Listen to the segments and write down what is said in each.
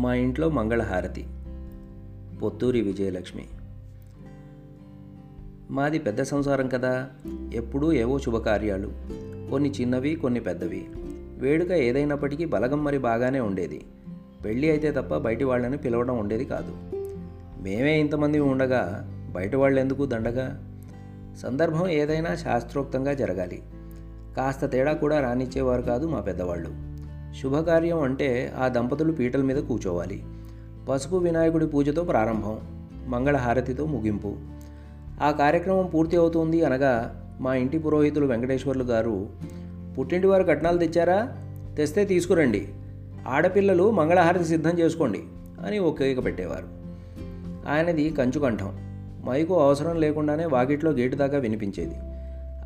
మా ఇంట్లో మంగళహారతి. పొత్తూరి విజయలక్ష్మి. మాది పెద్ద సంసారం కదా ఎప్పుడూ ఏవో శుభకార్యాలు. కొన్ని చిన్నవి కొన్ని పెద్దవి. వేడుక ఏదైనప్పటికీ బలగం మరి బాగానే ఉండేది. పెళ్ళి అయితే తప్ప బయటి వాళ్ళని పిలవడం ఉండేది కాదు. మేమే ఇంతమంది ఉండగా బయట వాళ్ళు ఎందుకు దండగా? సందర్భం ఏదైనా శాస్త్రోక్తంగా జరగాలి. కాస్త తేడా కూడా రానిచ్చేవారు కాదు మా పెద్దవాళ్ళు. శుభకార్యం అంటే ఆ దంపతులు పీటల మీద కూర్చోవాలి. పసుపు వినాయకుడి పూజతో ప్రారంభం మంగళహారతితో ముగింపు. ఆ కార్యక్రమం పూర్తి అవుతుంది అనగా మా ఇంటి పురోహితులు వెంకటేశ్వర్లు గారు పుట్టింటి వారు కట్నాలు తెచ్చారా? తెస్తే తీసుకురండి. ఆడపిల్లలు మంగళహారతి సిద్ధం చేసుకోండి అని ఒక కేక పెట్టేవారు. ఆయనది కంచుకంఠం. మైకు అవసరం లేకుండానే వాకిట్లో గేటు దాకా వినిపించేది.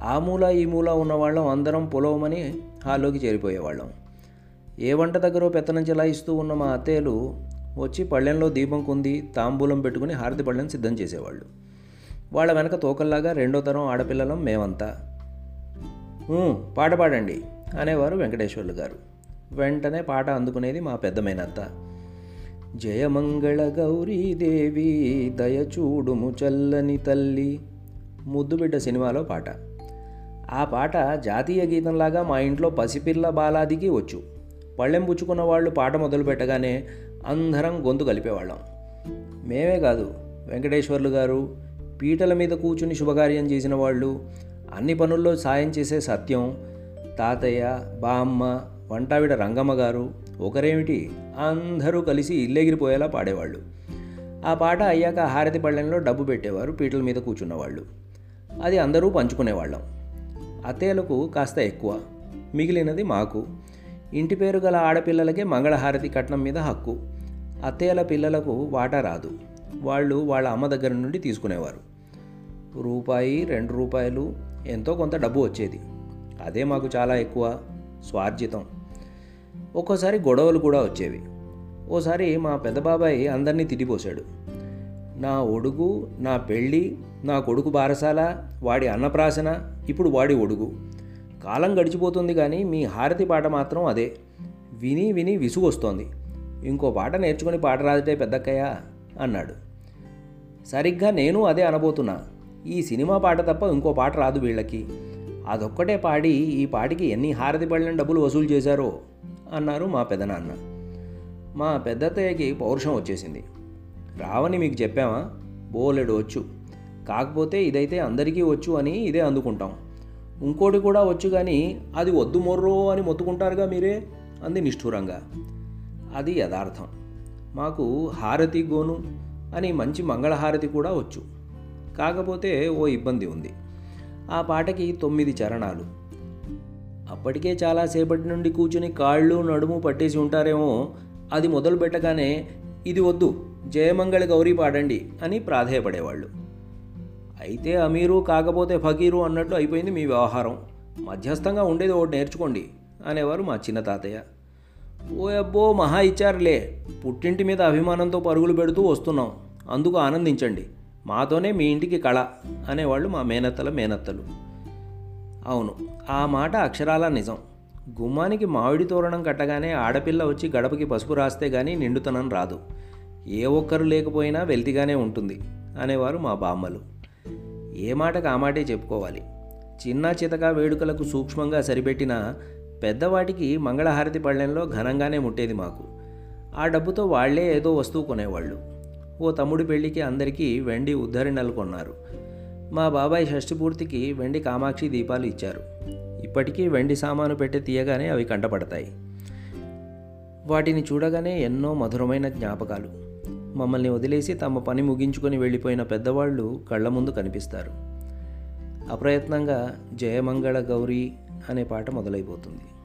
ఆ మూల ఈ మూల ఉన్నవాళ్ళం అందరం పొలవమని హాల్లోకి చేరిపోయేవాళ్ళం. ఏ వంట దగ్గర పెత్తనం చెలాయిస్తూ ఉన్న మా అత్తయ్యలు వచ్చి పళ్ళెంలో దీపం కుంది తాంబూలం పెట్టుకుని హారతి పళ్ళెం సిద్ధం చేసేవాళ్ళు. వాళ్ళ వెనక తోకల్లాగా రెండో తరం ఆడపిల్లలం మేమంతా. పాట పాడండి అనేవారు వెంకటేశ్వర్లు గారు. వెంటనే పాట అందుకునేది మా పెద్ద జయమంగళ గౌరీదేవి దయచూడుము చల్లని తల్లి ముద్దుబిడ్డ సినిమాలో పాట. ఆ పాట జాతీయ గీతంలాగా మా ఇంట్లో పసిపిల్ల బాలాదికి వచ్చు. పళ్ళెం పుచ్చుకున్న వాళ్ళు పాట మొదలు పెట్టగానే అందరం గొంతు కలిపేవాళ్ళం. మేమే కాదు వెంకటేశ్వర్లు గారు పీటల మీద కూర్చుని శుభకార్యం చేసిన వాళ్ళు అన్ని పనుల్లో సాయం చేసే సత్యం తాతయ్య బామ్మ వంటావిడ రంగమ్మ గారు ఒకరేమిటి అందరూ కలిసి ఇల్లెగిరిపోయేలా పాడేవాళ్ళు. ఆ పాట అయ్యాక హారతి పళ్ళెంలో డబ్బు పెట్టేవారు పీటల మీద కూర్చున్నవాళ్ళు. అది అందరూ పంచుకునేవాళ్ళం. అత్తయ్యలకు కాస్త ఎక్కువ మిగిలినది మాకు. ఇంటి పేరు గల ఆడపిల్లలకే మంగళహారతి కట్నం మీద హక్కు. అత్తయ్యల పిల్లలకు వాటా రాదు. వాళ్ళు వాళ్ళ అమ్మ దగ్గర నుండి తీసుకునేవారు. రూపాయి రెండు రూపాయలు ఎంతో కొంత డబ్బు వచ్చేది. అదే మాకు చాలా ఎక్కువ స్వార్జితం. ఒక్కోసారి గొడవలు కూడా వచ్చేవి. ఓసారి మా పెద్ద బాబాయ్ అందరినీ తిట్టిపోశాడు. నా ఒడుగు నా పెళ్ళి నా కొడుకు బారసాల వాడి అన్నప్రాసన ఇప్పుడు వాడి ఒడుగు. కాలం గడిచిపోతుంది కానీ మీ హారతి పాట మాత్రం అదే. విని విని విసుగొస్తోంది. ఇంకో పాట నేర్చుకుని పాట రాదటే పెద్దక్కయ్య అన్నాడు. సరిగ్గా నేను అదే అనబోతున్నా. ఈ సినిమా పాట తప్ప ఇంకో పాట రాదు వీళ్ళకి. అదొక్కటే పాడి ఈ పాటికి ఎన్ని హారతి పళ్ళని డబ్బులు వసూలు చేశారో అన్నారు మా పెదనాన్న. మా పెద్దత్తయ్యకి పౌరుషం వచ్చేసింది. రావని మీకు చెప్పామా? బోలెడు వచ్చు కాకపోతే ఇదైతే అందరికీ వచ్చు అని ఇదే అందుకుంటాం. ఇంకోటి కూడా వచ్చు కానీ అది వద్దు మొర్రో అని మొత్తుకుంటారుగా మీరే అంది నిష్ఠూరంగా. అది యథార్థం. మాకు హారతి గోను అని మంచి మంగళహారతి కూడా వచ్చు. కాకపోతే ఓ ఇబ్బంది ఉంది. ఆ పాటకి తొమ్మిది చరణాలు. అప్పటికే చాలాసేపటి నుండి కూర్చుని కాళ్ళు నడుము పట్టేసి ఉంటారేమో అది మొదలు పెట్టగానే ఇది వద్దు జయమంగళ గౌరీ పాడండి అని ప్రాధేయపడేవాళ్ళు. అయితే అమీరు కాకపోతే ఫకీరు అన్నట్టు అయిపోయింది మీ వ్యవహారం. మధ్యస్థంగా ఉండేది ఒకటి నేర్చుకోండి అనేవారు మా చిన్న తాతయ్య. ఓ అబ్బో మహా ఇచ్చారులే. పుట్టింటి మీద అభిమానంతో పరుగులు పెడుతూ వస్తున్నాం. అందుకు ఆనందించండి. మాతోనే మీ ఇంటికి కళ అనేవాళ్ళు మా మేనత్తల మేనత్తలు. అవును ఆ మాట అక్షరాల నిజం. గుమ్మానికి మామిడి తోరణం కట్టగానే ఆడపిల్ల వచ్చి గడపకి పసుపు రాస్తే గానీ నిండుతనం రాదు. ఏ ఒక్కరు లేకపోయినా వెల్తిగానే ఉంటుంది అనేవారు మా బామ్మలు. ఏ మాటకు ఆ మాటే చెప్పుకోవాలి. చిన్న చితక వేడుకలకు సూక్ష్మంగా సరిపెట్టిన పెద్దవాటికి మంగళహారతి పళ్ళెంలో ఘనంగానే ముట్టేది మాకు. ఆ డబ్బుతో వాళ్ళే ఏదో వస్తువు కొనేవాళ్ళు. ఓ తమ్ముడి పెళ్ళికి అందరికీ వెండి ఉద్ధరిణలు కొన్నారు. మా బాబాయ్ షష్ఠి పూర్తికి వెండి కామాక్షి దీపాలు ఇచ్చారు. ఇప్పటికీ వెండి సామాను పెట్టి తీయగానే అవి కంటపడతాయి. వాటిని చూడగానే ఎన్నో మధురమైన జ్ఞాపకాలు. మమ్మల్ని వదిలేసి తమ పని ముగించుకొని వెళ్ళిపోయిన పెద్దవాళ్ళు కళ్ళ ముందు కనిపిస్తారు. అప్రయత్నంగా జయమంగళ గౌరీ అనే పాట మొదలైపోతుంది.